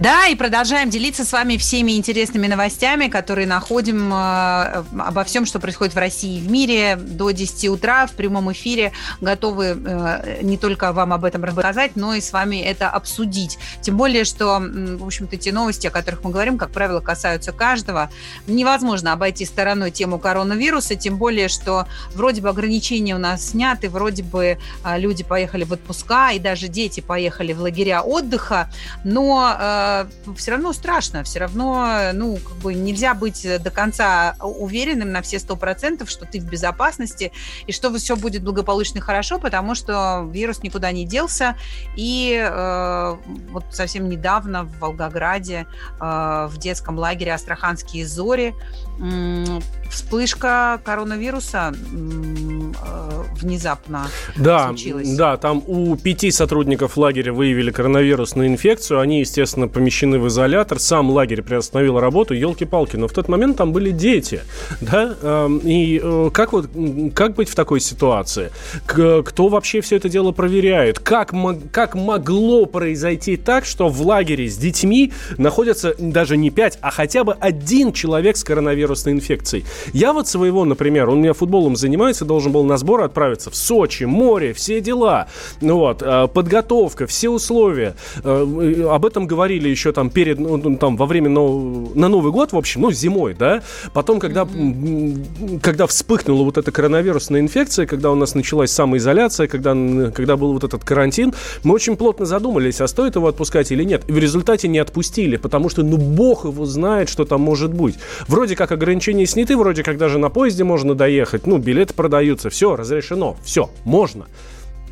Да, и продолжаем делиться с вами всеми интересными новостями, которые находим э, обо всем, что происходит в России и в мире до 10 утра в прямом эфире. Готовы э, не только вам об этом рассказать, но и с вами это обсудить. Тем более, что, в общем-то, те новости, о которых мы говорим, как правило, касаются каждого. Невозможно обойти стороной тему коронавируса, тем более, что вроде бы ограничения у нас сняты, вроде бы э, люди поехали в отпуска, и даже дети поехали в лагеря отдыха, но э, Э, все равно страшно, все равно, ну, как бы нельзя быть до конца уверенным на все сто процентов, что ты в безопасности и что все будет благополучно и хорошо, потому что вирус никуда не делся. И э, вот совсем недавно в Волгограде э, в детском лагере Астраханские зори вспышка коронавируса э, внезапно да, случилась. Да, там у пяти сотрудников лагеря выявили коронавирусную инфекцию. Они, естественно, помещены в изолятор. Сам лагерь приостановил работу. Елки-палки. Но в тот момент там были дети. Да? Эм, и э, как, вот, как быть в такой ситуации? Кто вообще все это дело проверяет? Как, как могло произойти так, что в лагере с детьми находятся даже не пять, а хотя бы один человек с коронавирусной инфекцией? Я вот своего, например, он у меня футболом занимается, должен был на сбор отправиться в Сочи, море, все дела. Ну вот, э, подготовка, все условия. Э, об этом говорили еще там перед, ну, ну там, во время, ну, на Новый год, в общем, ну, зимой, да. Потом, когда, когда вспыхнула вот эта коронавирусная инфекция, когда у нас началась самоизоляция, когда, когда был вот этот карантин, мы очень плотно задумались, а стоит его отпускать или нет. И в результате не отпустили, потому что, ну, бог его знает, что там может быть. Вроде как ограничения сняты, вроде вроде как даже на поезде можно доехать, ну, билеты продаются, все, разрешено, все, можно.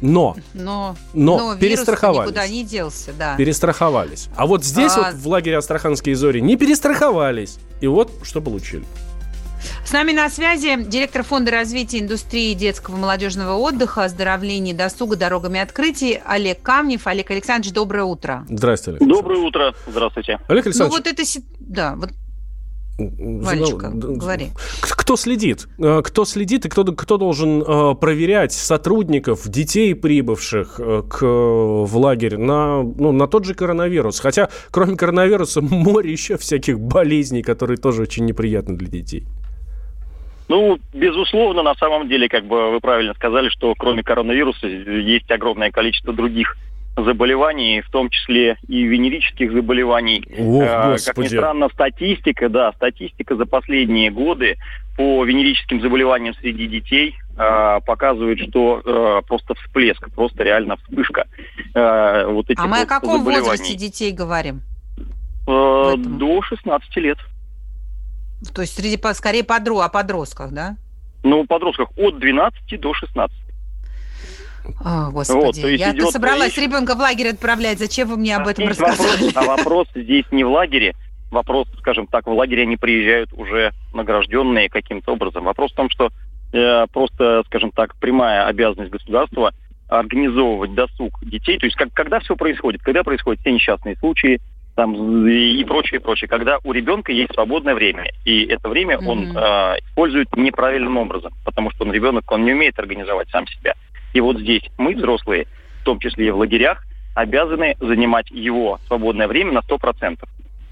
Но, но, но, но перестраховались. никуда не делся, да. Перестраховались. А вот здесь а... вот в лагере Астраханские зори не перестраховались. И вот что получили. С нами на связи директор Фонда развития индустрии детского и молодежного отдыха, оздоровления досуга дорогами открытий Олег Камнев. Олег Александрович, доброе утро. Здравствуйте, Олег Доброе утро. Здравствуйте. Олег Александрович. Ну вот это... Да, вот Валечка, говори. Кто следит? Э, кто следит и кто, кто должен э, проверять сотрудников, детей, прибывших э, к, в лагерь на, ну, на тот же коронавирус? Хотя, кроме коронавируса, море еще всяких болезней, которые тоже очень неприятны для детей. Ну, безусловно, на самом деле, как бы вы правильно сказали, что кроме коронавируса есть огромное количество других заболеваний, в том числе и венерических заболеваний. Ох, э, как ни странно, статистика, да, статистика за последние годы по венерическим заболеваниям среди детей э, показывает, что э, просто всплеск, просто реально вспышка. Э, вот этих а мы вот о каком возрасте детей говорим? Э, до 16 лет. То есть среди, скорее, подру, о подростках, да? Ну, подростках от 12 до 16. О, Господи, вот, я идет собралась речь... ребенка в лагерь отправлять. Зачем вы мне об этом рассказали? Вопрос, а вопрос здесь не в лагере. Вопрос, скажем так, в лагере они приезжают уже награжденные каким-то образом. Вопрос в том, что э, просто, скажем так, прямая обязанность государства организовывать досуг детей. То есть как, когда все происходит, когда происходят все несчастные случаи, там и прочее, прочее, когда у ребенка есть свободное время, и это время mm-hmm. он э, использует неправильным образом, потому что он ребенок, он не умеет организовать сам себя. И вот здесь мы, взрослые, в том числе и в лагерях, обязаны занимать его свободное время на 100%.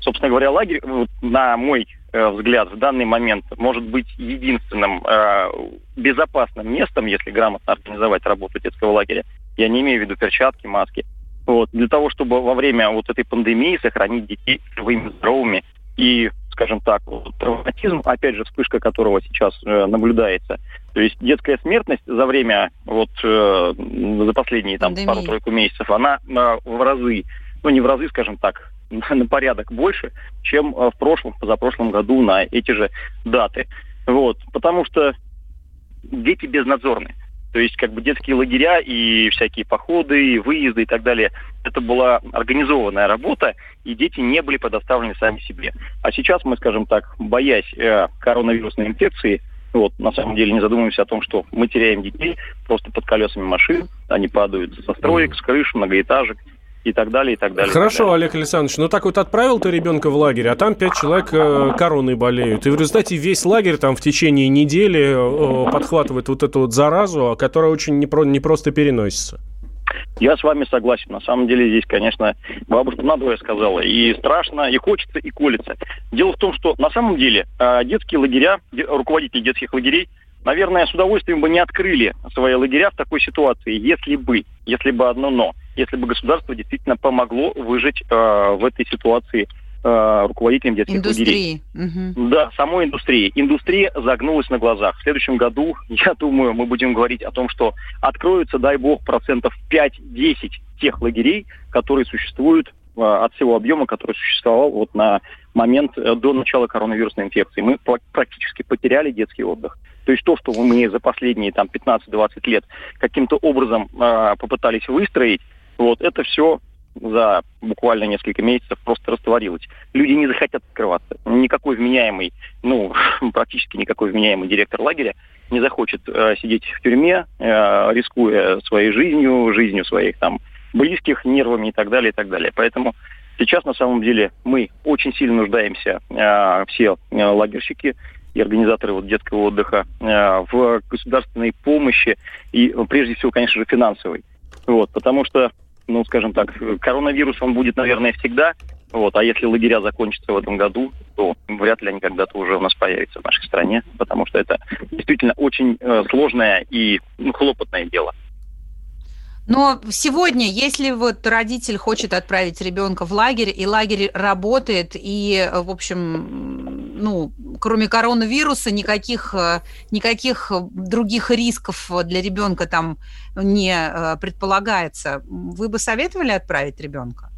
Собственно говоря, лагерь, на мой э, взгляд, в данный момент может быть единственным э, безопасным местом, если грамотно организовать работу детского лагеря. Я не имею в виду перчатки, маски. Вот, для того, чтобы во время вот этой пандемии сохранить детей живыми, здоровыми и скажем так, травматизм, опять же, вспышка которого сейчас э, наблюдается. То есть детская смертность за время, вот э, за последние там пару-тройку месяцев, она э, в разы, ну не в разы, скажем так, на порядок больше, чем в прошлом, позапрошлом году на эти же даты. Вот, потому что дети безнадзорны. То есть как бы детские лагеря и всякие походы, и выезды и так далее, это была организованная работа, и дети не были предоставлены сами себе. А сейчас мы, скажем так, боясь э, коронавирусной инфекции, Вот, на самом деле не задумываемся о том, что мы теряем детей просто под колесами машин, они падают со строек, с крыш, многоэтажек и так далее, и так далее. Хорошо, так далее. Олег Александрович, ну так вот отправил ты ребенка в лагерь, а там пять человек э, короной болеют. И в результате весь лагерь там в течение недели э, подхватывает вот эту вот заразу, которая очень непро- непросто переносится. Я с вами согласен. На самом деле здесь, конечно, бабушка надвое сказала. И страшно, и хочется, и колется. Дело в том, что на самом деле э, детские лагеря, руководители детских лагерей, наверное, с удовольствием бы не открыли свои лагеря в такой ситуации, если бы, если бы одно но, если бы государство действительно помогло выжить э, в этой ситуации э, руководителям детских Индустрии. лагерей. Угу. Да, самой индустрии. Индустрия загнулась на глазах. В следующем году, я думаю, мы будем говорить о том, что откроются, дай бог, процентов 5-10 тех лагерей, которые существуют э, от всего объема, который существовал вот на момент э, до начала коронавирусной инфекции. Мы практически потеряли детский отдых. То есть то, что мы за последние там 15-20 лет каким-то образом э, попытались выстроить, вот это все за буквально несколько месяцев просто растворилось. Люди не захотят открываться. Никакой вменяемый, ну, практически никакой вменяемый директор лагеря не захочет э, сидеть в тюрьме, э, рискуя своей жизнью, жизнью своих там близких, нервами и так далее, и так далее. Поэтому сейчас на самом деле мы очень сильно нуждаемся, э, все э, лагерщики и организаторы вот детского отдыха, э, в государственной помощи и, прежде всего, конечно же, финансовой. Вот, потому что ну, скажем так, коронавирус, он будет, наверное, всегда. Вот, а если лагеря закончатся в этом году, то вряд ли они когда-то уже у нас появятся в нашей стране, потому что это действительно очень э, сложное и ну, хлопотное дело. Но сегодня, если вот родитель хочет отправить ребенка в лагерь, и лагерь работает, и, в общем, ну, кроме коронавируса, никаких, никаких других рисков для ребенка там не э, предполагается, вы бы советовали отправить ребенка?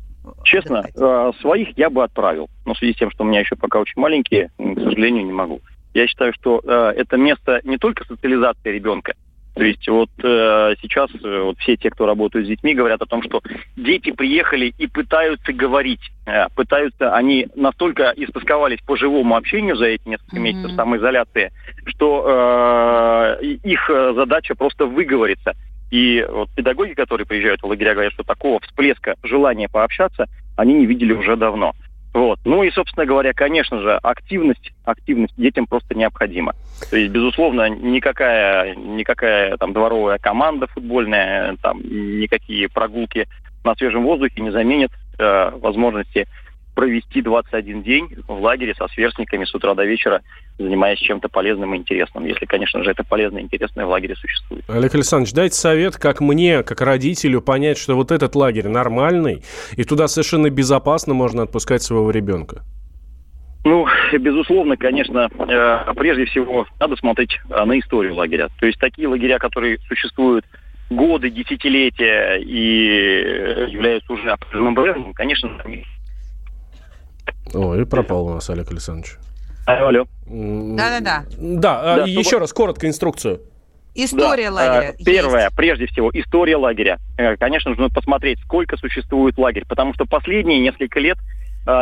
Честно, э, своих я бы отправил. Но в связи с тем, что у меня еще пока очень маленькие, к сожалению, не могу. Я считаю, что э, это место не только социализации ребенка, то есть вот э, сейчас э, вот все те, кто работают с детьми, говорят о том, что дети приехали и пытаются говорить, э, пытаются, они настолько истосковались по живому общению за эти несколько mm-hmm. месяцев самоизоляции, что э, их задача просто выговориться. И вот педагоги, которые приезжают в лагеря, говорят, что такого всплеска желания пообщаться они не видели уже давно. Вот. Ну и, собственно говоря, конечно же, активность, активность детям просто необходима. То есть, безусловно, никакая, никакая там дворовая команда футбольная, там никакие прогулки на свежем воздухе не заменят э, возможности провести 21 день в лагере со сверстниками с утра до вечера, занимаясь чем-то полезным и интересным. Если, конечно же, это полезное и интересное в лагере существует. Олег Александрович, дайте совет, как мне, как родителю, понять, что вот этот лагерь нормальный, и туда совершенно безопасно можно отпускать своего ребенка. Ну, безусловно, конечно, э, прежде всего надо смотреть э, на историю лагеря. То есть такие лагеря, которые существуют годы, десятилетия и э, являются уже определенным брендом, конечно, Ой, пропал у нас Олег Александрович. Алло, алло. Да-да-да. Да, да еще чтобы... раз, коротко инструкцию. История да. лагеря. Первое, есть. прежде всего, история лагеря. Конечно, нужно посмотреть, сколько существует лагерь, потому что последние несколько лет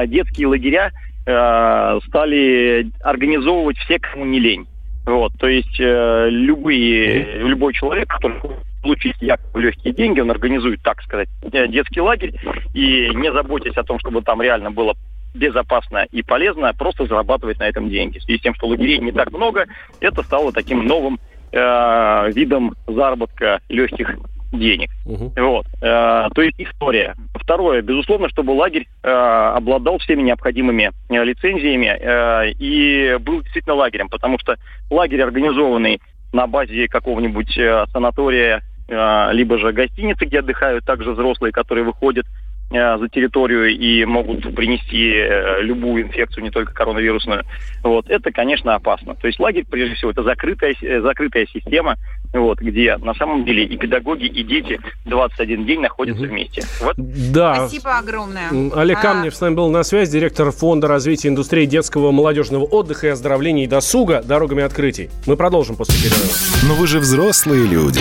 детские лагеря стали организовывать все, кому не лень. Вот, то есть любые, любой человек, который получить якобы легкие деньги, он организует, так сказать, детский лагерь, и не заботясь о том, чтобы там реально было безопасно и полезно просто зарабатывать на этом деньги. В связи с тем, что лагерей не так много, это стало таким новым э, видом заработка легких денег. Угу. Вот. Э, то есть история. Второе, безусловно, чтобы лагерь э, обладал всеми необходимыми э, лицензиями э, и был действительно лагерем, потому что лагерь, организованный на базе какого-нибудь э, санатория, э, либо же гостиницы, где отдыхают также взрослые, которые выходят за территорию и могут принести э, любую инфекцию, не только коронавирусную. Вот. Это, конечно, опасно. То есть лагерь, прежде всего, это закрытая, э, закрытая система, вот, где на самом деле и педагоги, и дети 21 день находятся угу. вместе. Вот. Да. Спасибо огромное. Олег а... Камнев с нами был на связи, директор Фонда развития индустрии детского молодежного отдыха и оздоровления и досуга «Дорогами открытий». Мы продолжим после перерыва. Но вы же взрослые люди.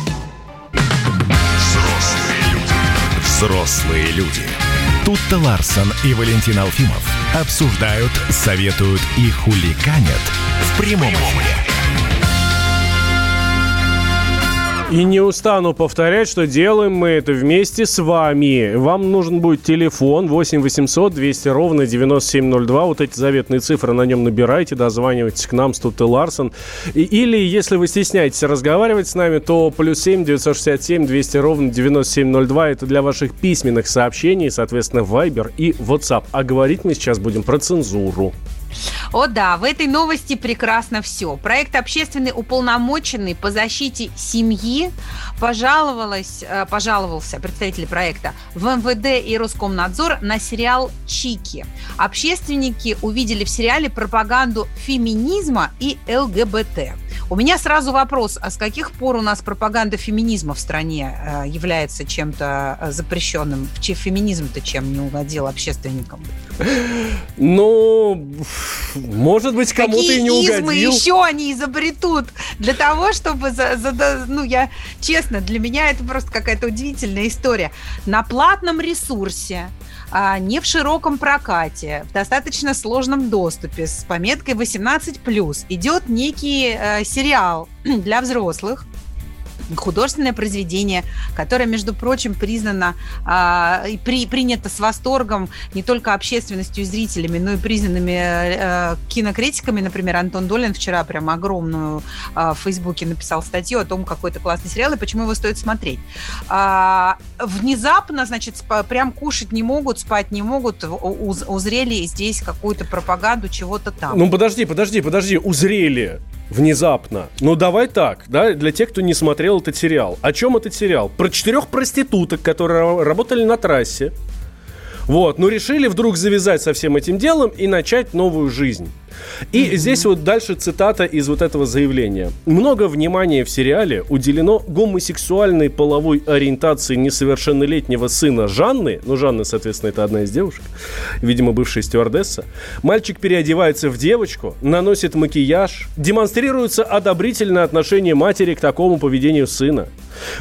Взрослые люди. Тут-то Ларсон и Валентин Алфимов обсуждают, советуют и хуликанят в прямом эфире. И не устану повторять, что делаем мы это вместе с вами. Вам нужен будет телефон 8 800 200 ровно 9702. Вот эти заветные цифры на нем набирайте, дозванивайтесь к нам, Стут и Ларсон. И, или, если вы стесняетесь разговаривать с нами, то плюс 7 967 200 ровно 9702. Это для ваших письменных сообщений, соответственно, Viber и WhatsApp. А говорить мы сейчас будем про цензуру. О да, в этой новости прекрасно все. Проект «Общественный уполномоченный по защите семьи» пожаловалась, э, пожаловался представитель проекта в МВД и Роскомнадзор на сериал «Чики». Общественники увидели в сериале пропаганду феминизма и ЛГБТ. У меня сразу вопрос, а с каких пор у нас пропаганда феминизма в стране э, является чем-то э, запрещенным? Феминизм-то чем не угодил общественникам? Ну, может быть, кому-то и не угодил. Какие еще они изобретут для того, чтобы... За, за, ну, я... Честно, для меня это просто какая-то удивительная история. На платном ресурсе а, не в широком прокате, в достаточно сложном доступе с пометкой 18+, идет некий э, сериал для взрослых, художественное произведение, которое, между прочим, признано а, и при, принято с восторгом не только общественностью и зрителями, но и признанными а, кинокритиками. Например, Антон Долин вчера прям огромную а, в Фейсбуке написал статью о том, какой это классный сериал и почему его стоит смотреть. А, внезапно, значит, прям кушать не могут, спать не могут, узрели здесь какую-то пропаганду чего-то там. Ну, подожди, подожди, подожди, узрели внезапно. Ну, давай так, да, для тех, кто не смотрел этот сериал. О чем этот сериал? Про четырех проституток, которые работали на трассе. Вот, но решили вдруг завязать со всем этим делом и начать новую жизнь. И mm-hmm. здесь вот дальше цитата из вот этого заявления. Много внимания в сериале уделено гомосексуальной половой ориентации несовершеннолетнего сына Жанны. Ну, Жанна, соответственно, это одна из девушек. Видимо, бывшая стюардесса. Мальчик переодевается в девочку, наносит макияж, демонстрируется одобрительное отношение матери к такому поведению сына.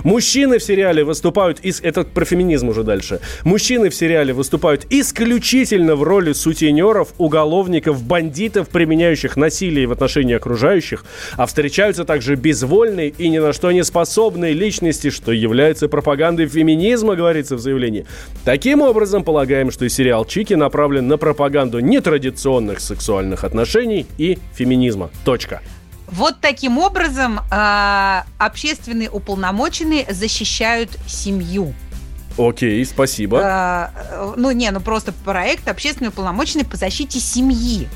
Мужчины в сериале выступают из... Это про феминизм уже дальше. Мужчины в сериале выступают исключительно в роли сутенеров, уголовников, бандитов, применяющих насилие в отношении окружающих, а встречаются также безвольные и ни на что не способные личности, что является пропагандой феминизма, говорится в заявлении. Таким образом, полагаем, что сериал «Чики» направлен на пропаганду нетрадиционных сексуальных отношений и феминизма. Точка. Вот таким образом э, общественные уполномоченные защищают семью. Окей, спасибо. Э, ну, не, ну просто проект общественные уполномоченные по защите семьи.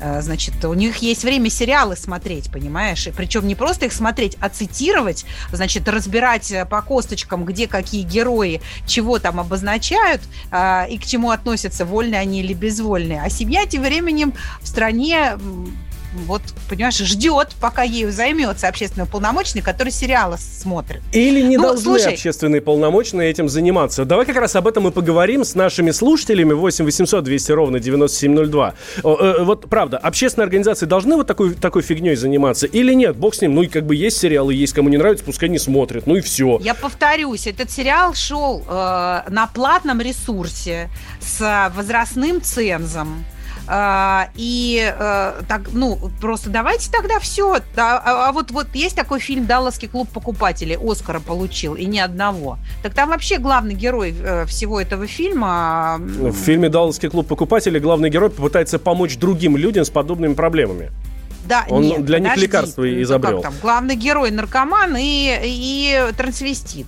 Э, значит, у них есть время сериалы смотреть, понимаешь? И причем не просто их смотреть, а цитировать, значит, разбирать э, по косточкам, где какие герои чего там обозначают э, и к чему относятся, вольные они или безвольные. А семья тем временем в стране вот, понимаешь, ждет, пока ею займется общественный полномочный, который сериалы смотрит. Или не ну, должны слушай, общественные полномочные этим заниматься. Давай как раз об этом и поговорим с нашими слушателями 8 800 200 ровно 9702. Э, вот правда, общественные организации должны вот такой, такой фигней заниматься или нет? Бог с ним, ну и как бы есть сериалы, есть кому не нравится, пускай не смотрят, ну и все. Я повторюсь, этот сериал шел э, на платном ресурсе с возрастным цензом. А, и а, так, ну, просто давайте тогда все. А, а, вот, вот есть такой фильм «Далласский клуб покупателей», Оскара получил, и ни одного. Так там вообще главный герой э, всего этого фильма... В фильме «Далласский клуб покупателей» главный герой попытается помочь другим людям с подобными проблемами. Да, Он нет, для подожди, них лекарства ну, изобрел. Как там, главный герой наркоман и, и трансвестит.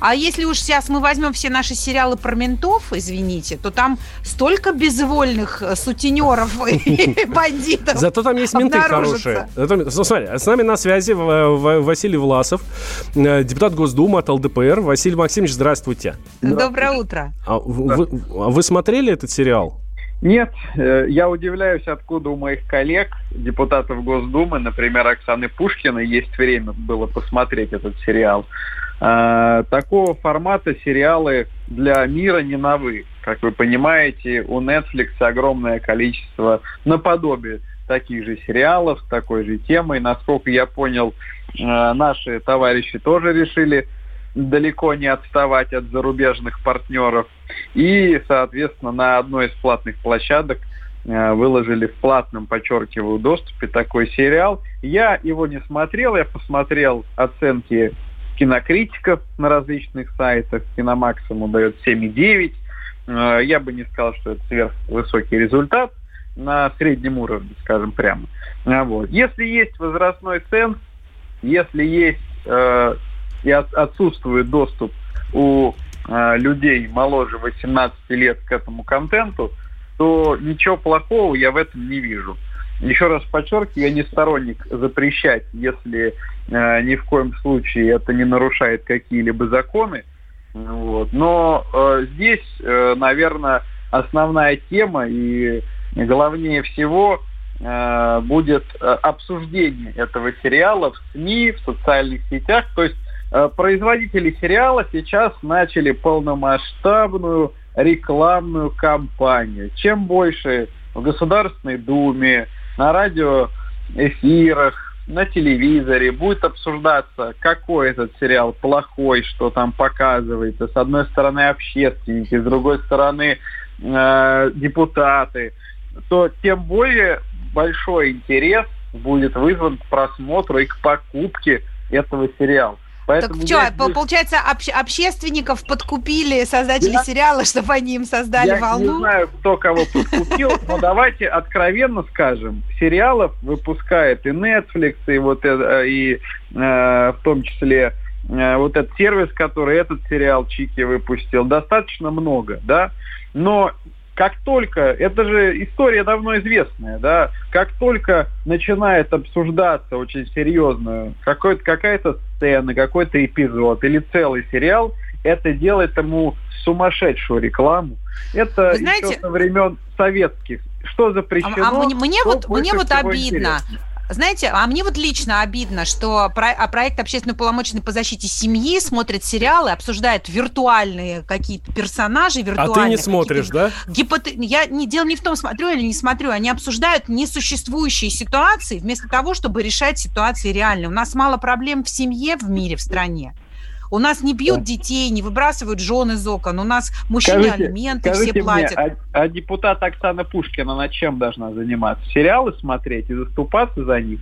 А если уж сейчас мы возьмем все наши сериалы про ментов, извините, то там столько безвольных э, сутенеров и бандитов Зато там есть менты хорошие. Смотри, с нами на связи Василий Власов, э, депутат Госдумы от ЛДПР. Василий Максимович, здравствуйте. Доброе утро. А вы, а вы смотрели этот сериал? Нет, э, я удивляюсь, откуда у моих коллег, депутатов Госдумы, например, Оксаны Пушкиной, есть время было посмотреть этот сериал. А, такого формата сериалы для мира не новы. Как вы понимаете, у Netflix огромное количество наподобие таких же сериалов такой же темой. Насколько я понял, э, наши товарищи тоже решили далеко не отставать от зарубежных партнеров. И, соответственно, на одной из платных площадок э, выложили в платном, подчеркиваю, доступе такой сериал. Я его не смотрел, я посмотрел оценки кинокритиков на различных сайтах. Киномакс ему дает 7,9. Э, я бы не сказал, что это сверхвысокий результат на среднем уровне, скажем прямо. Э, вот. Если есть возрастной ценз, если есть э, и от, отсутствует доступ у э, людей моложе 18 лет к этому контенту, то ничего плохого я в этом не вижу. Еще раз подчеркиваю, я не сторонник запрещать, если э, ни в коем случае это не нарушает какие-либо законы. Вот. Но э, здесь, э, наверное, основная тема и главнее всего э, будет э, обсуждение этого сериала в СМИ, в социальных сетях. То есть Э, производители сериала сейчас начали полномасштабную рекламную кампанию. Чем больше в Государственной Думе, на радиоэфирах, на телевизоре будет обсуждаться, какой этот сериал плохой, что там показывается. С одной стороны общественники, с другой стороны э, депутаты, то тем более большой интерес будет вызван к просмотру и к покупке этого сериала. Поэтому так что, здесь... получается, обще- общественников подкупили создатели я... сериала, чтобы они им создали я волну? Я не знаю, кто кого подкупил, но давайте откровенно скажем, сериалов выпускает и Netflix, и вот и э, в том числе э, вот этот сервис, который этот сериал Чики выпустил, достаточно много, да, но как только, это же история давно известная, да, как только начинает обсуждаться очень серьезно какая-то сцена, какой-то эпизод или целый сериал, это делает ему сумасшедшую рекламу. Это знаете, еще со времен советских. Что запрещено? А, а мне, мне вот, мне вот обидно. Интересно. Знаете, а мне вот лично обидно, что про, а проект общественной полномоченной по защите семьи смотрит сериалы, обсуждает виртуальные какие-то персонажи, виртуальные. А ты не смотришь, да? Гипот... Я не дело не в том, смотрю или не смотрю. Они обсуждают несуществующие ситуации вместо того, чтобы решать ситуации реальные. У нас мало проблем в семье, в мире, в стране. У нас не бьют да. детей, не выбрасывают жен из окон. У нас мужчины скажите, алименты скажите все платят. Мне, а, а депутат Оксана Пушкина на чем должна заниматься? Сериалы смотреть и заступаться за них?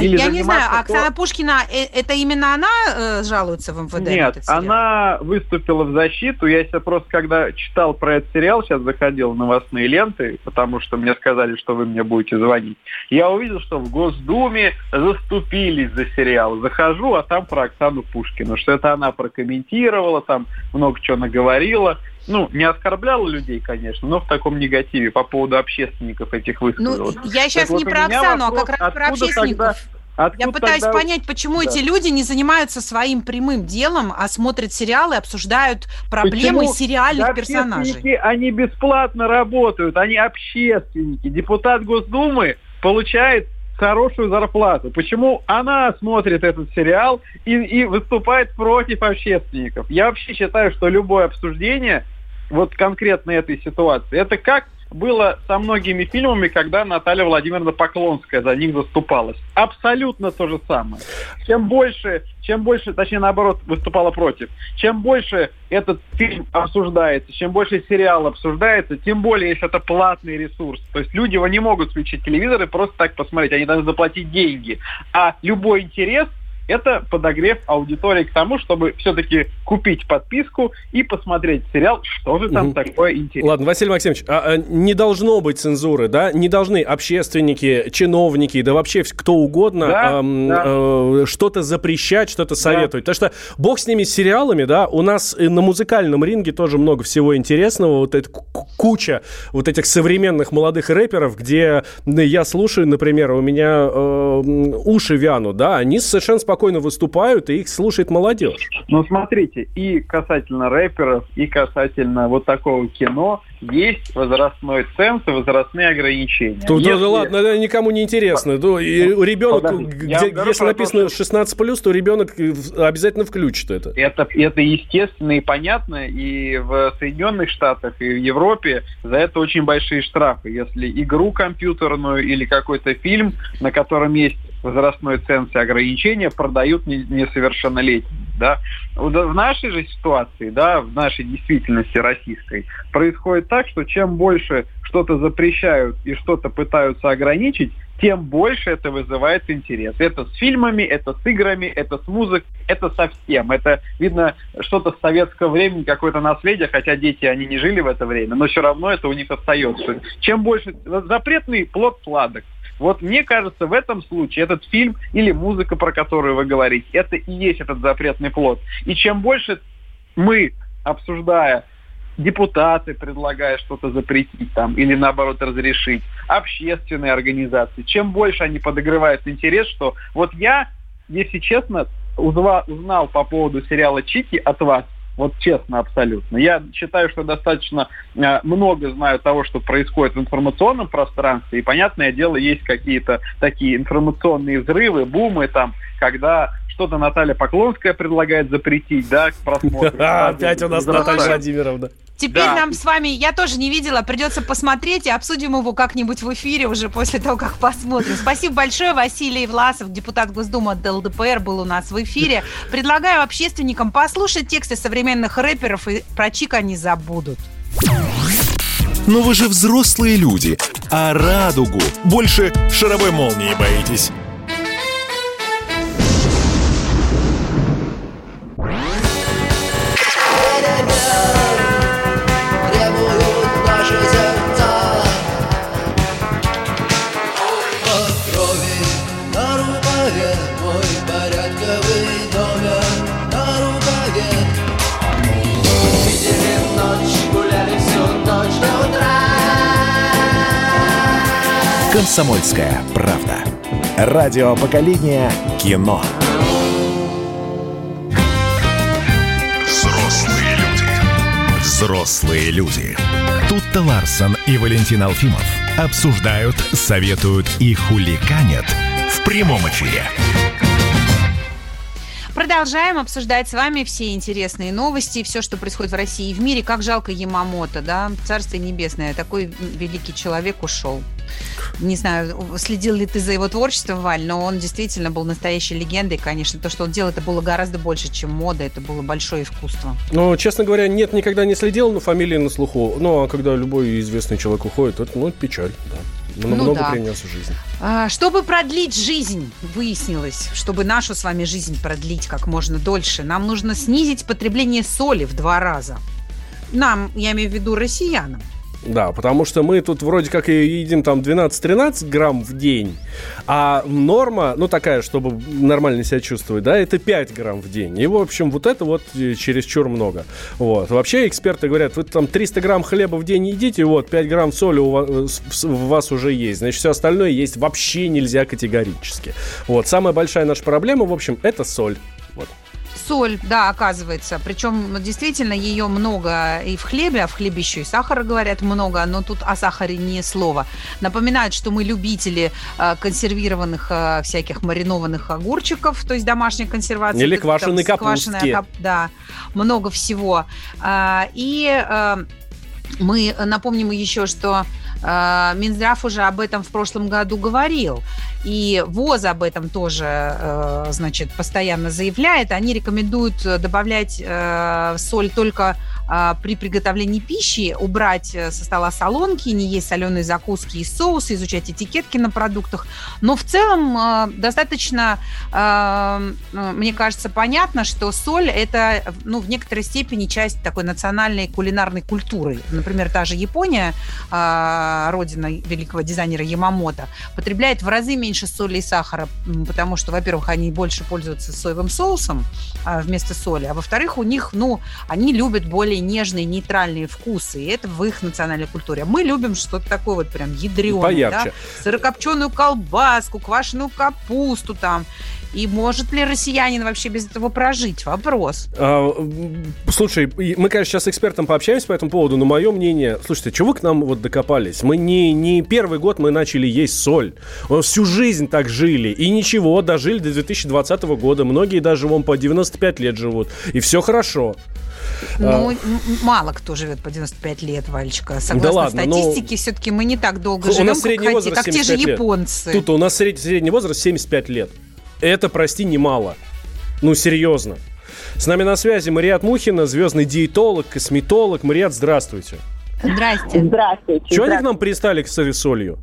Или Я не знаю, то... Оксана Пушкина, э, это именно она э, жалуется в МВД? Нет, она выступила в защиту. Я сейчас просто, когда читал про этот сериал, сейчас заходил в новостные ленты, потому что мне сказали, что вы мне будете звонить. Я увидел, что в Госдуме заступились за сериал. Захожу, а там про Оксану Пушкину, что это она прокомментировала, там много чего наговорила ну, не оскорбляла людей, конечно, но в таком негативе по поводу общественников этих высказывалась. Ну, я сейчас так не вот про Оксану, вопрос, а как раз про общественников. Тогда, я пытаюсь тогда... понять, почему да. эти люди не занимаются своим прямым делом, а смотрят сериалы, обсуждают проблемы почему? сериальных да, персонажей. Они бесплатно работают, они общественники. Депутат Госдумы получает хорошую зарплату. Почему она смотрит этот сериал и, и выступает против общественников? Я вообще считаю, что любое обсуждение вот конкретно этой ситуации. Это как было со многими фильмами, когда Наталья Владимировна Поклонская за них заступалась. Абсолютно то же самое. Чем больше, чем больше, точнее наоборот, выступала против, чем больше этот фильм обсуждается, чем больше сериал обсуждается, тем более, если это платный ресурс. То есть люди его не могут включить телевизор и просто так посмотреть, они должны заплатить деньги. А любой интерес это подогрев аудитории к тому, чтобы все-таки купить подписку и посмотреть сериал, что же там угу. такое интересное. Ладно, Василий Максимович, а, а, не должно быть цензуры, да? Не должны общественники, чиновники, да вообще кто угодно да, эм, да. Э, что-то запрещать, что-то советовать. Да. Потому что бог с ними с сериалами, да, у нас на музыкальном ринге тоже много всего интересного, вот это куча вот этих современных молодых рэперов, где я слушаю, например, у меня э, уши вянут, да, они совершенно спокойно спокойно выступают, и их слушает молодежь. Ну, смотрите, и касательно рэперов, и касательно вот такого кино есть возрастной ценз и возрастные ограничения. То, если... да, ладно, это никому не интересно. То, и ребенок, Подожди, где, если написано то, 16+, то ребенок обязательно включит это. это. Это естественно и понятно, и в Соединенных Штатах, и в Европе за это очень большие штрафы. Если игру компьютерную или какой-то фильм, на котором есть возрастной ценз и ограничения продают несовершеннолетним. Да? В нашей же ситуации, да, в нашей действительности российской, происходит так, что чем больше что-то запрещают и что-то пытаются ограничить, тем больше это вызывает интерес. Это с фильмами, это с играми, это с музыкой, это со всем. Это, видно, что-то с советского времени, какое-то наследие, хотя дети, они не жили в это время, но все равно это у них остается. Чем больше... Запретный плод сладок. Вот мне кажется, в этом случае этот фильм или музыка, про которую вы говорите, это и есть этот запретный плод. И чем больше мы, обсуждая депутаты, предлагая что-то запретить там или наоборот разрешить, общественные организации, чем больше они подогревают интерес, что вот я, если честно, узнал по поводу сериала Чики от вас, вот честно, абсолютно. Я считаю, что достаточно э, много знаю того, что происходит в информационном пространстве. И, понятное дело, есть какие-то такие информационные взрывы, бумы там, когда что-то Наталья Поклонская предлагает запретить, да, к просмотру. Опять у нас Наталья Владимировна. Теперь да. нам с вами, я тоже не видела, придется посмотреть и обсудим его как-нибудь в эфире уже после того, как посмотрим. Спасибо большое. Василий Власов, депутат Госдумы от ЛДПР, был у нас в эфире. Предлагаю общественникам послушать тексты современных рэперов, и про чик они забудут. Но вы же взрослые люди, а радугу больше шаровой молнии боитесь. «Комсомольская правда». Радио поколения кино. Взрослые люди. Взрослые люди. Тут-то Ларсон и Валентин Алфимов обсуждают, советуют и хуликанят в прямом эфире. Продолжаем обсуждать с вами все интересные новости, все, что происходит в России и в мире. Как жалко Ямамото, да? Царствие небесное. Такой великий человек ушел. Не знаю, следил ли ты за его творчеством, Валь, но он действительно был настоящей легендой, конечно. То, что он делал, это было гораздо больше, чем мода, это было большое искусство. Ну, честно говоря, нет, никогда не следил, но фамилия на слуху. Ну, а когда любой известный человек уходит, это, ну, печаль, да. Много, ну, да. принес в жизнь. А, чтобы продлить жизнь, выяснилось, чтобы нашу с вами жизнь продлить как можно дольше, нам нужно снизить потребление соли в два раза. Нам, я имею в виду россиянам. Да, потому что мы тут вроде как и едим там 12-13 грамм в день, а норма, ну такая, чтобы нормально себя чувствовать, да, это 5 грамм в день. И, в общем, вот это вот э, чересчур много. Вот. Вообще эксперты говорят, вы там 300 грамм хлеба в день едите, вот 5 грамм соли у вас, у вас уже есть. Значит, все остальное есть вообще нельзя категорически. Вот. Самая большая наша проблема, в общем, это соль. Соль, да, оказывается. Причем действительно ее много и в хлебе, а в хлебе еще и сахара говорят много, но тут о сахаре не слово. Напоминают, что мы любители э, консервированных э, всяких маринованных огурчиков, то есть домашней консервации. Или квашеной капустки. Квашеная, да, много всего. А, и э, мы напомним еще, что э, Минздрав уже об этом в прошлом году говорил. И ВОЗ об этом тоже, э, значит, постоянно заявляет. Они рекомендуют добавлять э, соль только при приготовлении пищи убрать э, со стола солонки, не есть соленые закуски и соусы, изучать этикетки на продуктах. Но в целом э, достаточно, э, мне кажется, понятно, что соль – это ну, в некоторой степени часть такой национальной кулинарной культуры. Например, та же Япония, родина великого дизайнера Ямамото, потребляет в разы меньше соли и сахара, потому что, во-первых, они больше пользуются соевым соусом вместо соли, а во-вторых, у них, ну, они любят более нежные, нейтральные вкусы. И это в их национальной культуре. Мы любим что-то такое вот прям ядреное. Да? Сырокопченую колбаску, квашеную капусту там. И может ли россиянин вообще без этого прожить? Вопрос. А, слушай, мы, конечно, сейчас с экспертом пообщаемся по этому поводу, но мое мнение... Слушайте, чего вы к нам вот докопались? Мы не, не первый год мы начали есть соль. Мы всю жизнь так жили. И ничего, дожили до 2020 года. Многие даже вон по 95 лет живут. И все хорошо. Ну, а... мало кто живет по 95 лет, Вальчика. Согласно да ладно, статистике, но... все-таки мы не так долго живем, у нас средний как, возраст как те же японцы. Тут у нас средний возраст 75 лет. Это, прости, немало. Ну, серьезно. С нами на связи Мариат Мухина, звездный диетолог, косметолог. Мариат, здравствуйте. Здрасте. Здравствуйте. Чего они к нам пристали с этой солью?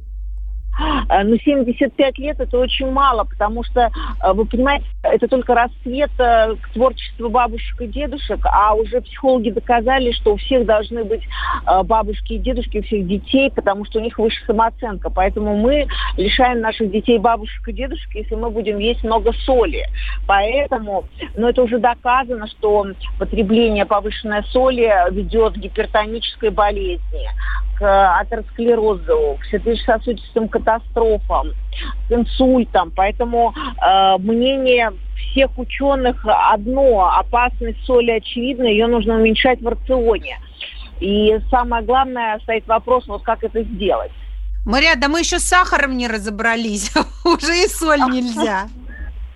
А, ну, 75 лет это очень мало, потому что, а, вы понимаете, это только рассвет э, к творчеству бабушек и дедушек, а уже психологи доказали, что у всех должны быть а, бабушки и дедушки, у всех детей, потому что у них выше самооценка. Поэтому мы лишаем наших детей бабушек и дедушек, если мы будем есть много соли. Поэтому, ну, это уже доказано, что потребление повышенной соли ведет к гипертонической болезни, к атеросклерозу, к сердечно-сосудистым катастрофам, к инсультам. Поэтому э, мнение всех ученых одно. Опасность соли очевидна, ее нужно уменьшать в рационе. И самое главное стоит вопрос, вот как это сделать. Мария, да мы еще с сахаром не разобрались. Уже и соль нельзя.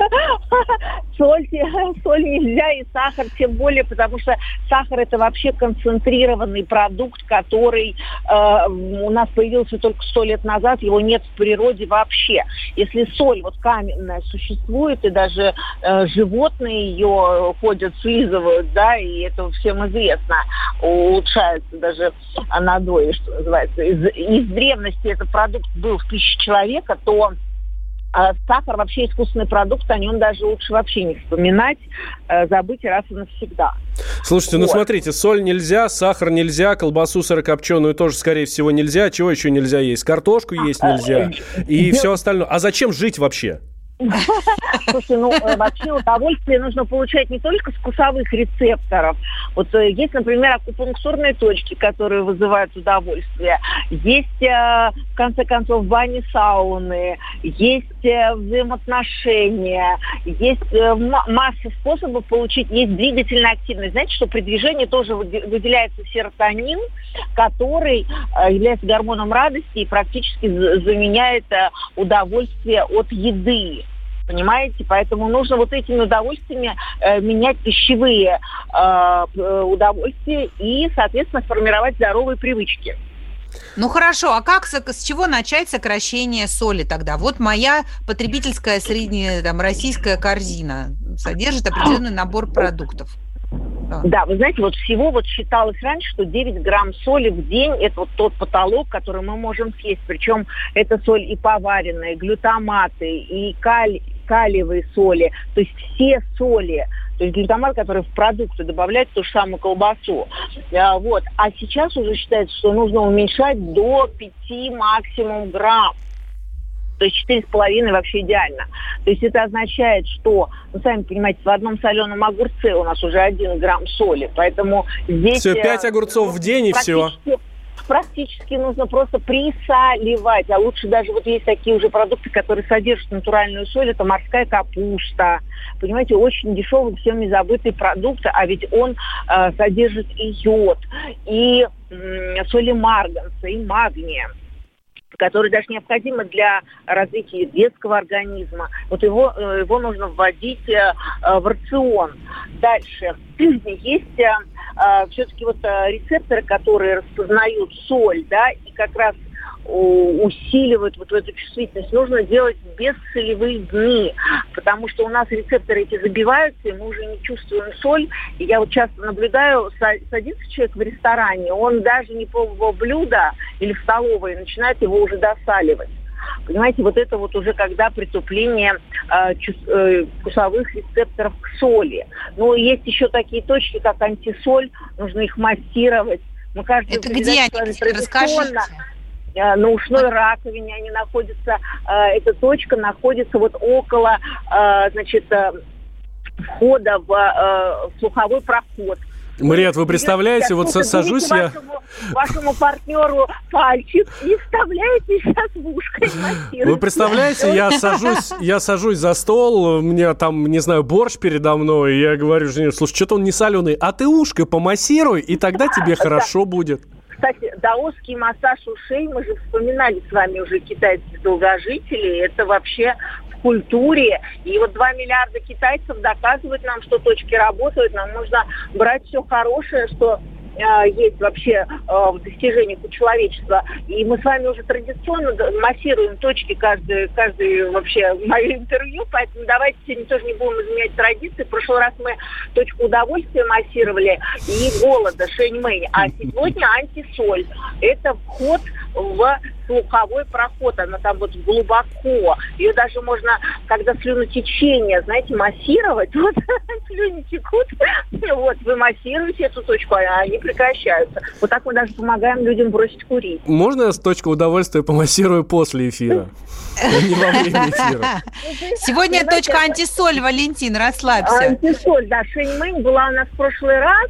соль, соль нельзя и сахар тем более, потому что сахар это вообще концентрированный продукт, который э, у нас появился только сто лет назад, его нет в природе вообще. Если соль вот каменная существует, и даже э, животные ее ходят, слизывают, да, и это всем известно, улучшается даже надои, что называется. Из, из древности этот продукт был в пище человека, то а сахар вообще искусственный продукт, о нем даже лучше вообще не вспоминать, э, забыть раз и навсегда. Слушайте, ну вот. ну смотрите, соль нельзя, сахар нельзя, колбасу сырокопченую тоже, скорее всего, нельзя. Чего еще нельзя есть? Картошку есть нельзя а, и все остальное. А зачем жить вообще? Слушай, ну э, вообще удовольствие нужно получать не только с вкусовых рецепторов. Вот э, есть, например, акупунктурные точки, которые вызывают удовольствие. Есть, э, в конце концов, бани, сауны. Есть взаимоотношения. Есть масса способов получить. Есть двигательная активность. Знаете, что при движении тоже выделяется серотонин, который является гормоном радости и практически заменяет удовольствие от еды понимаете? Поэтому нужно вот этими удовольствиями э, менять пищевые э, э, удовольствия и, соответственно, формировать здоровые привычки. Ну хорошо, а как с чего начать сокращение соли тогда? Вот моя потребительская средняя там российская корзина содержит определенный набор продуктов. Да. вы знаете, вот всего вот считалось раньше, что 9 грамм соли в день – это вот тот потолок, который мы можем съесть. Причем это соль и поваренная, и глютаматы, и калий, калиевые соли, то есть все соли, то есть глютамат, который в продукты добавляют ту же самую колбасу. А, вот. а сейчас уже считается, что нужно уменьшать до 5 максимум грамм. То есть четыре с половиной вообще идеально. То есть это означает, что, ну, сами понимаете, в одном соленом огурце у нас уже один грамм соли. Поэтому здесь... Все, пять э, огурцов в день и все практически нужно просто присаливать. А лучше даже вот есть такие уже продукты, которые содержат натуральную соль. Это морская капуста. Понимаете, очень дешевый, всеми забытый продукт, а ведь он э, содержит и йод, и э, соли марганца, и магния который даже необходимо для развития детского организма. Вот его, э, его нужно вводить э, э, в рацион. Дальше. Есть все-таки вот рецепторы, которые распознают соль, да, и как раз усиливают вот эту чувствительность, нужно делать без солевые дни, потому что у нас рецепторы эти забиваются, и мы уже не чувствуем соль. И я вот часто наблюдаю, садится человек в ресторане, он даже не пробовал блюда или в столовой, начинает его уже досаливать. Понимаете, вот это вот уже когда притупление э, чувств, э, вкусовых рецепторов к соли. Но есть еще такие точки, как антисоль, нужно их массировать. Мы каждый это где они? Расскажите. Э, на ушной раковине они находятся, э, эта точка находится вот около, э, значит, входа в слуховой проход. Мариат, вы представляете, вот сажусь я... Вашему, партнеру пальчик и вставляете сейчас в ушко Вы представляете, я сажусь, я сажусь за стол, мне там, не знаю, борщ передо мной, и я говорю жене, слушай, что-то он не соленый, а ты ушко помассируй, и тогда тебе хорошо будет. Кстати, даосский массаж ушей, мы же вспоминали с вами уже китайских долгожителей, это вообще в культуре. И вот 2 миллиарда китайцев доказывают нам, что точки работают, нам нужно брать все хорошее, что есть вообще э, в достижениях у человечества. И мы с вами уже традиционно массируем точки каждый, каждый вообще мое интервью, поэтому давайте сегодня тоже не будем изменять традиции. В прошлый раз мы точку удовольствия массировали и голода, шень-мэнь, а сегодня антисоль. Это вход в слуховой проход, она там вот глубоко. Ее даже можно, когда слюнотечение, знаете, массировать, вот слюни текут, вот, вы массируете эту точку, а они прекращаются. Вот так мы даже помогаем людям бросить курить. Можно я с точкой удовольствия помассирую после эфира? Не во время эфира. Сегодня точка антисоль, Валентин, расслабься. Антисоль, да. Шэньмэнь была у нас в прошлый раз.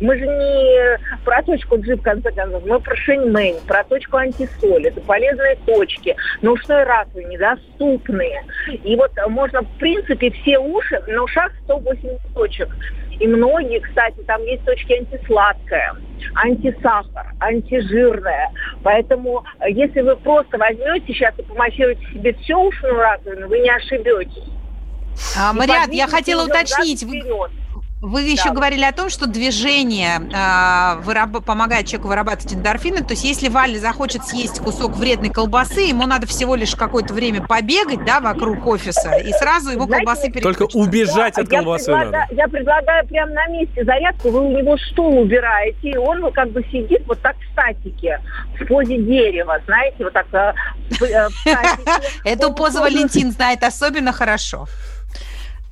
Мы же не про точку G, в конце концов, мы про Шэньмэнь, про точку антисоль. Это полезные точки, но ушной раковины недоступные. И вот можно, в принципе, все уши, на ушах 180 точек. И многие, кстати, там есть точки антисладкая, антисахар, антижирная. Поэтому э, если вы просто возьмете сейчас и помассируете себе все ушную раковину, вы не ошибетесь. А, Мариат, я хотела уточнить. Вы, вы еще да. говорили о том, что движение э, выраб- помогает человеку вырабатывать эндорфины. То есть, если Валя захочет съесть кусок вредной колбасы, ему надо всего лишь какое-то время побегать, да, вокруг офиса, и сразу его Знаете, колбасы переключат. Только убежать от колбасы я предлагаю, надо. Я предлагаю прямо на месте зарядку, вы у него стул убираете, и он как бы сидит вот так в статике, в позе дерева, знаете, вот так э, в, э, Эту позу Валентин знает особенно хорошо.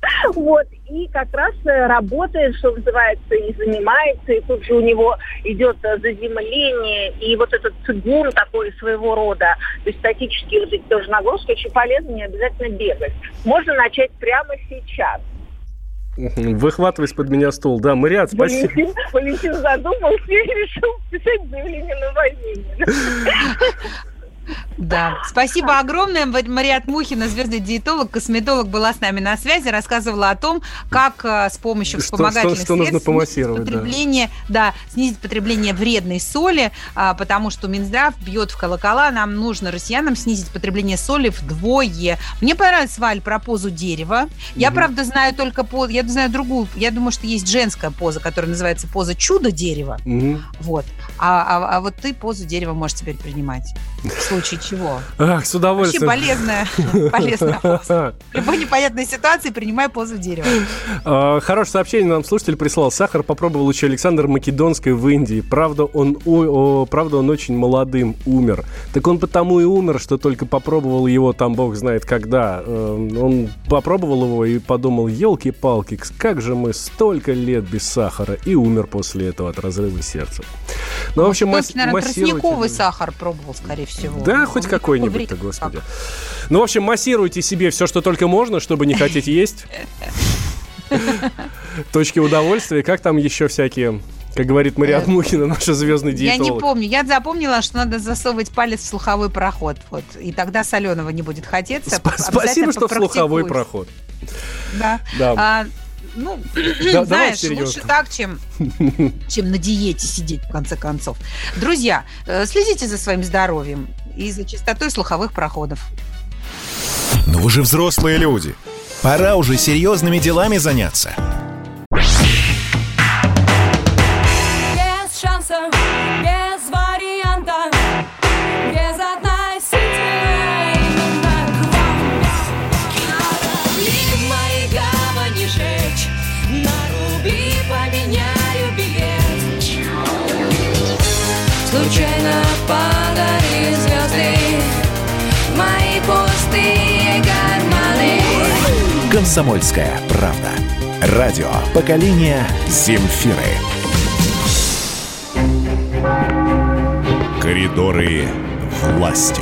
Вот, и как раз э, работает, что называется, и занимается, и тут же у него идет э, заземление, и вот этот цигун такой своего рода, то есть статические вот эти тоже нагрузки очень полезны, не обязательно бегать. Можно начать прямо сейчас. Выхватывай из-под меня стул. Да, Мариат, спасибо. Валентин, Валентин задумался и решил писать заявление на увольнение. Да. Спасибо огромное. Мариат Мухина, звездный диетолог, косметолог, была с нами на связи, рассказывала о том, как э, с помощью вспомогательных что, что, что нужно помассировать, потребление, да. да, снизить потребление вредной соли, а, потому что Минздрав бьет в колокола. Нам нужно россиянам снизить потребление соли вдвое. Мне понравилась, Валь, про позу дерева. Я, mm правда, знаю только позу, я знаю другую. Я думаю, что есть женская поза, которая называется поза чудо дерева. mm Вот. А, а, а вот ты позу дерева можешь теперь принимать. В случае чего? Ах, с удовольствием. Вообще полезная, полезная поза. В любой непонятной ситуации принимай позу дерева. А, хорошее сообщение нам слушатель прислал. Сахар попробовал еще Александр Македонский в Индии. Правда, он, о, правда, он очень молодым умер. Так он потому и умер, что только попробовал его там, бог знает когда. Эм, он попробовал его и подумал, елки-палки, как же мы столько лет без сахара. И умер после этого от разрыва сердца. Ну, в общем, масс- наверное, тростниковый сахар пробовал, скорее всего. Да, хоть какой-нибудь-то, господи. Ну, в общем, массируйте себе все, что только можно, чтобы не хотеть есть. Точки удовольствия. Как там еще всякие как говорит Мариат э, Мухина, наша звездный диетолог. Я не помню. Я запомнила, что надо засовывать палец в слуховой проход. Вот. И тогда соленого не будет хотеться. Сп- спасибо, что в слуховой проход. Да. да. А, ну, да, знаешь, лучше так, чем, чем на диете сидеть, в конце концов. Друзья, э, следите за своим здоровьем и за чистотой слуховых проходов. Но вы же взрослые люди. Пора уже серьезными делами заняться. Комсомольская правда. Радио поколения Земфиры. Коридоры власти.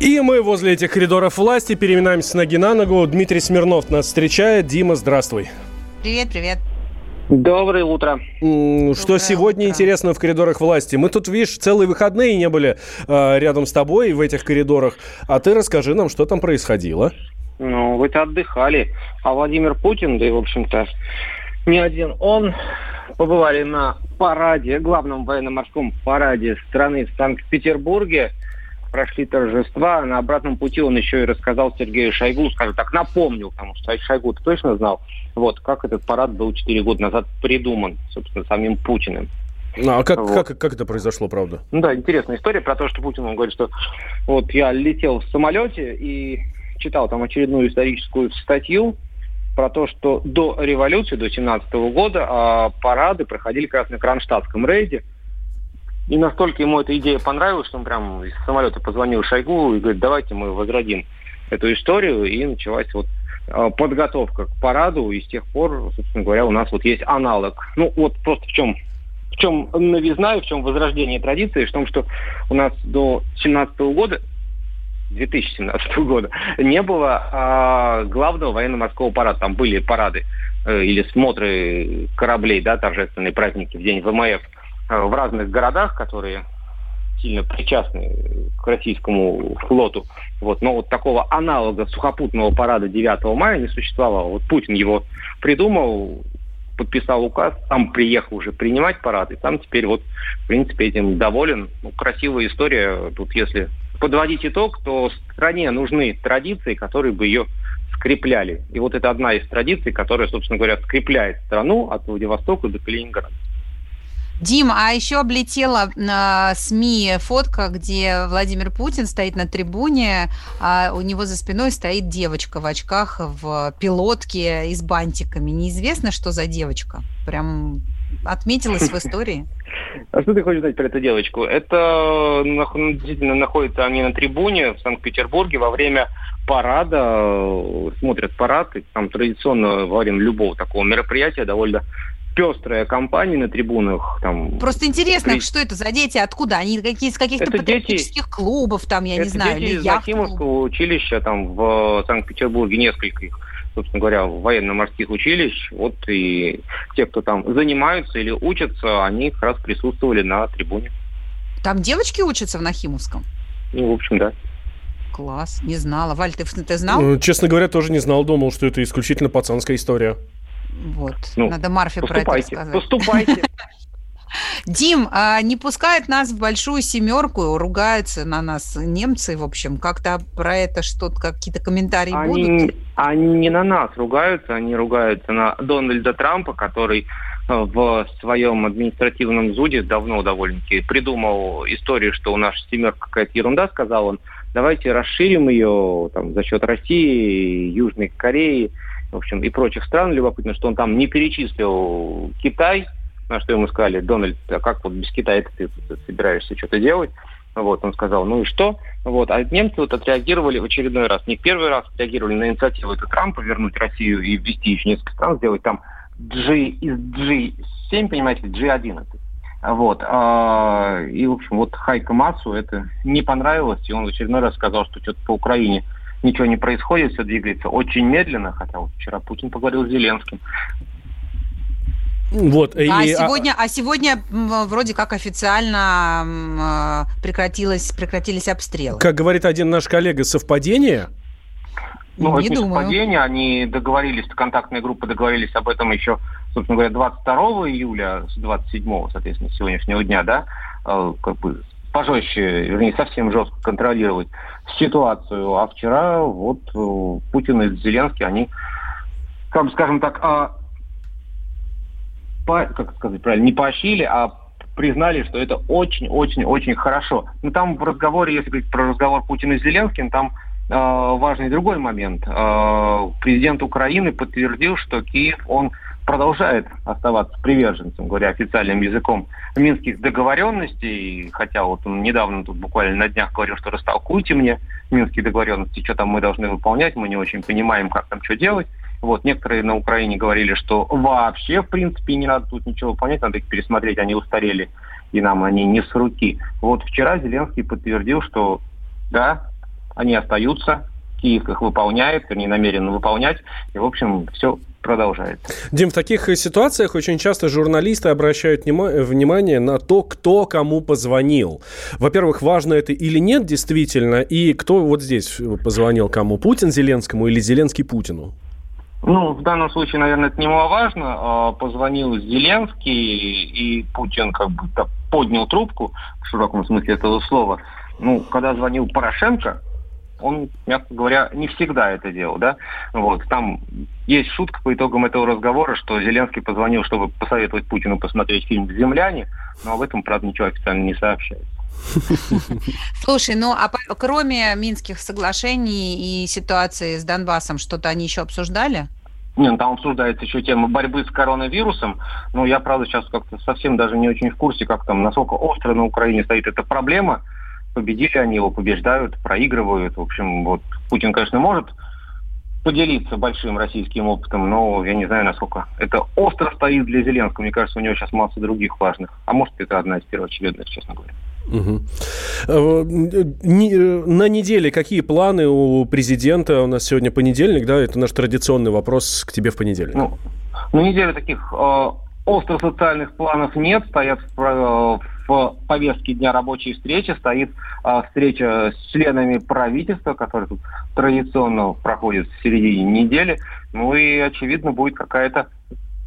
И мы возле этих коридоров власти переминаемся с ноги на ногу. Дмитрий Смирнов нас встречает. Дима, здравствуй. Привет, привет. Доброе утро. Что Доброе сегодня утро. интересно в коридорах власти? Мы тут, видишь, целые выходные не были э, рядом с тобой в этих коридорах. А ты расскажи нам, что там происходило. Ну, вы-то отдыхали. А Владимир Путин, да и, в общем-то, не один он, побывали на параде, главном военно-морском параде страны в Санкт-Петербурге. Прошли торжества. На обратном пути он еще и рассказал Сергею Шойгу, скажем так, напомнил, потому что Шойгу -то точно знал, вот, как этот парад был 4 года назад придуман, собственно, самим Путиным. Ну, а как, Вот. как, как это произошло, правда? Ну да, интересная история про то, что Путин он говорит, что вот я летел в самолете и читал там очередную историческую статью про то, что до революции, до 17 года а, парады проходили как раз на Кронштадтском рейде. И настолько ему эта идея понравилась, что он прям из самолета позвонил Шойгу и говорит, давайте мы возродим эту историю. И началась вот а, подготовка к параду, и с тех пор, собственно говоря, у нас вот есть аналог. Ну вот просто в чем в чем новизна и в чем возрождение традиции, в том, что у нас до 17 года 2017 года не было а, главного военно-морского парада. Там были парады э, или смотры кораблей, да, торжественные праздники в день ВМФ в разных городах, которые сильно причастны к российскому флоту. Вот. Но вот такого аналога сухопутного парада 9 мая не существовало. Вот Путин его придумал, подписал указ, сам приехал уже принимать парад, и там теперь вот, в принципе, этим доволен. Ну, красивая история. Тут если подводить итог, то стране нужны традиции, которые бы ее скрепляли. И вот это одна из традиций, которая, собственно говоря, скрепляет страну от Владивостока до Калининграда. Дим, а еще облетела на СМИ фотка, где Владимир Путин стоит на трибуне, а у него за спиной стоит девочка в очках, в пилотке и с бантиками. Неизвестно, что за девочка. Прям отметилась в истории. А что ты хочешь знать про эту девочку? Это действительно находится они на трибуне в Санкт-Петербурге во время парада, э, смотрят парад, и там традиционно во время любого такого мероприятия довольно пестрая компания на трибунах. Там, Просто интересно, При- что это за дети, откуда они, какие, из каких-то Это дети- патриотических клубов, там, я не Это знаю, дети или из. Захимовского училища, там в Санкт-Петербурге несколько их, собственно говоря, военно-морских училищ. Вот и те, кто там занимаются или учатся, они как раз присутствовали на трибуне. Там девочки учатся в Нахимовском? Ну, в общем, да. Класс, не знала. Валь, ты, ты знал? Э, Честно говоря, тоже не знал, думал, что это исключительно пацанская история. Вот, Ну, надо Марфе про это рассказать. поступайте. Дим, а не пускают нас в большую семерку, ругаются на нас немцы, в общем. Как-то про это что-то, какие-то комментарии будут? Они, они не на нас ругаются, они ругаются на Дональда Трампа, который э, в своем административном зуде давно довольно-таки придумал историю, что у нас семерка какая-то ерунда, сказал он. Давайте расширим ее там, за счет России, Южной Кореи, в общем, и прочих стран. Любопытно, что он там не перечислил Китай, на что ему сказали, Дональд, а как вот без Китая ты собираешься что-то делать? Вот, он сказал, ну и что? Вот, а немцы вот отреагировали в очередной раз. Не первый раз отреагировали на инициативу это Трампа вернуть Россию и ввести еще несколько стран, сделать там G из G7, понимаете, G11. Вот. а, И, в общем, вот Хайка Масу это не понравилось, и он в очередной раз сказал, что что-то по Украине ничего не происходит, все двигается очень медленно, хотя вот вчера Путин поговорил с Зеленским. Вот. и- А а- сегодня, а сегодня м, вроде как официально э, прекратилось, прекратились обстрелы. как говорит один наш коллега, совпадение? Ну, не это не думаю. совпадение, они договорились, контактные группы договорились об этом еще, собственно говоря, 22 июля с 27, соответственно, с сегодняшнего дня, да, э, как бы пожестче, вернее, совсем жестко контролировать ситуацию. А вчера вот э, Путин и Зеленский, они, как бы скажем так, а, по- как сказать правильно, не поощрили, а признали, что это очень-очень-очень хорошо. Но там в разговоре, если говорить про разговор Путина с Зеленским, там э, важный другой момент. Э, президент Украины подтвердил, что Киев, он продолжает оставаться приверженцем, говоря официальным языком, минских договоренностей, хотя вот он недавно тут буквально на днях говорил, что растолкуйте мне минские договоренности, что там мы должны выполнять, мы не очень понимаем, как там что делать. Вот, некоторые на Украине говорили, что вообще, в принципе, не надо тут ничего выполнять, надо их пересмотреть, они устарели, и нам они не с руки. Вот вчера Зеленский подтвердил, что да, они остаются, Киев их выполняет, вернее, намерен выполнять, и, в общем, все продолжается. Дим, в таких ситуациях очень часто журналисты обращают внимание на то, кто кому позвонил. Во-первых, важно это или нет действительно, и кто вот здесь позвонил кому? Путин Зеленскому или Зеленский Путину? Ну, в данном случае, наверное, это немаловажно. А, позвонил Зеленский, и Путин как бы поднял трубку, в широком смысле этого слова. Ну, когда звонил Порошенко, он, мягко говоря, не всегда это делал, да. Вот, там есть шутка по итогам этого разговора, что Зеленский позвонил, чтобы посоветовать Путину посмотреть фильм «Земляне», но об этом, правда, ничего официально не сообщается. Слушай, ну а кроме Минских соглашений и ситуации с Донбассом, что-то они еще обсуждали? Нет, ну, там обсуждается еще тема борьбы с коронавирусом. Но я, правда, сейчас как-то совсем даже не очень в курсе, как там, насколько остро на Украине стоит эта проблема. Победили они его, побеждают, проигрывают. В общем, вот Путин, конечно, может поделиться большим российским опытом, но я не знаю, насколько это остро стоит для Зеленского. Мне кажется, у него сейчас масса других важных. А может, это одна из первоочередных, честно говоря. Угу. На неделе какие планы у президента? У нас сегодня понедельник, да? Это наш традиционный вопрос к тебе в понедельник. Ну, на неделе таких э, остро социальных планов нет. Стоят в, в повестке дня рабочей встречи стоит э, встреча с членами правительства, которая тут традиционно проходит в середине недели. Ну и, очевидно, будет какая-то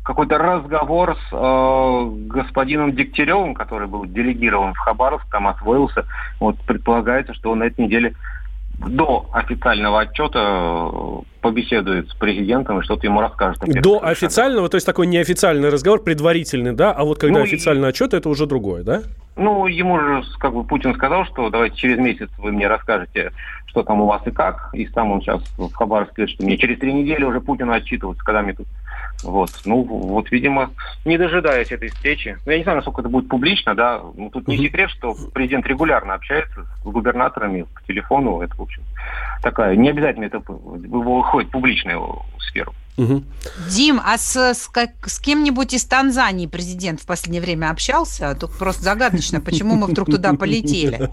какой-то разговор с э, господином Дегтяревым, который был делегирован в Хабаровск, там освоился. Вот предполагается, что он на этой неделе до официального отчета э, побеседует с президентом и что-то ему расскажет. До официального, то есть такой неофициальный разговор, предварительный, да? А вот когда ну, официальный и... отчет, это уже другое, да? Ну, ему же, как бы, Путин сказал, что давайте через месяц вы мне расскажете, что там у вас и как. И сам он сейчас в Хабаровске говорит, что мне через три недели уже Путину отчитываться, когда мне тут вот. Ну, вот, видимо, не дожидаясь этой встречи. Ну, я не знаю, насколько это будет публично, да. Ну, тут не секрет, что президент регулярно общается с губернаторами по телефону. Это, в общем, такая, не обязательно это выходит в публичную сферу. Угу. Дим, а с, с, как, с кем-нибудь из Танзании президент в последнее время общался? Тут просто загадочно, почему мы вдруг туда полетели.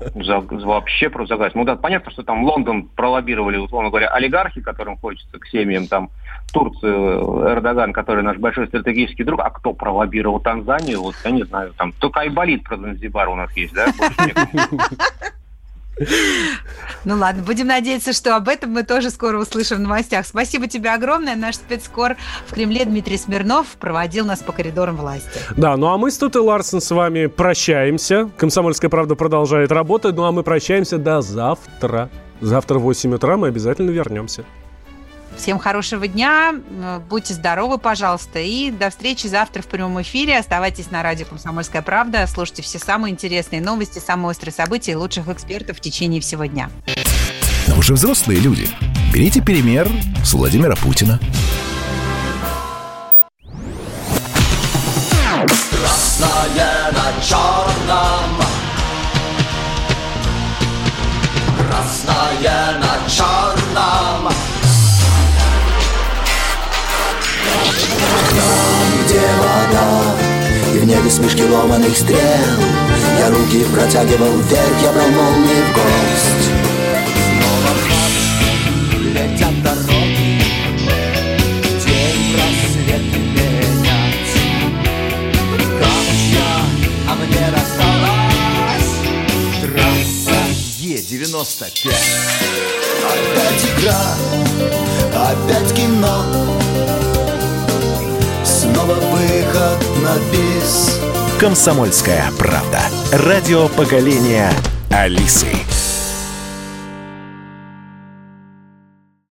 Вообще просто загадочно. Ну да, понятно, что там Лондон пролоббировали, условно говоря, олигархи, которым хочется к семьям там Турцию, Эрдоган, который наш большой стратегический друг, а кто пролоббировал Танзанию, вот я не знаю, там только Айболит про Занзибар у нас есть, да? Ну ладно, будем надеяться, что об этом мы тоже скоро услышим в новостях. Спасибо тебе огромное. Наш спецкор в Кремле Дмитрий Смирнов проводил нас по коридорам власти. Да, ну а мы с Тутой Ларсен с вами прощаемся. Комсомольская правда продолжает работать, ну а мы прощаемся до завтра. Завтра в 8 утра мы обязательно вернемся. Всем хорошего дня, будьте здоровы, пожалуйста, и до встречи завтра в прямом эфире. Оставайтесь на радио «Комсомольская правда», слушайте все самые интересные новости, самые острые события и лучших экспертов в течение всего дня. Но вы же взрослые люди. Берите пример с Владимира Путина. Красное на черном Красное на черном Там, где вода? И в небе смешки ломаных стрел. Я руки протягивал вверх, я брал молнии в гость Снова в летят дороги. День рассвет менять Камушья, а мне рассталась. Трасса Е-95 Опять игра, опять кино Снова выход на бис Комсомольская правда. Радио поколения Алисы.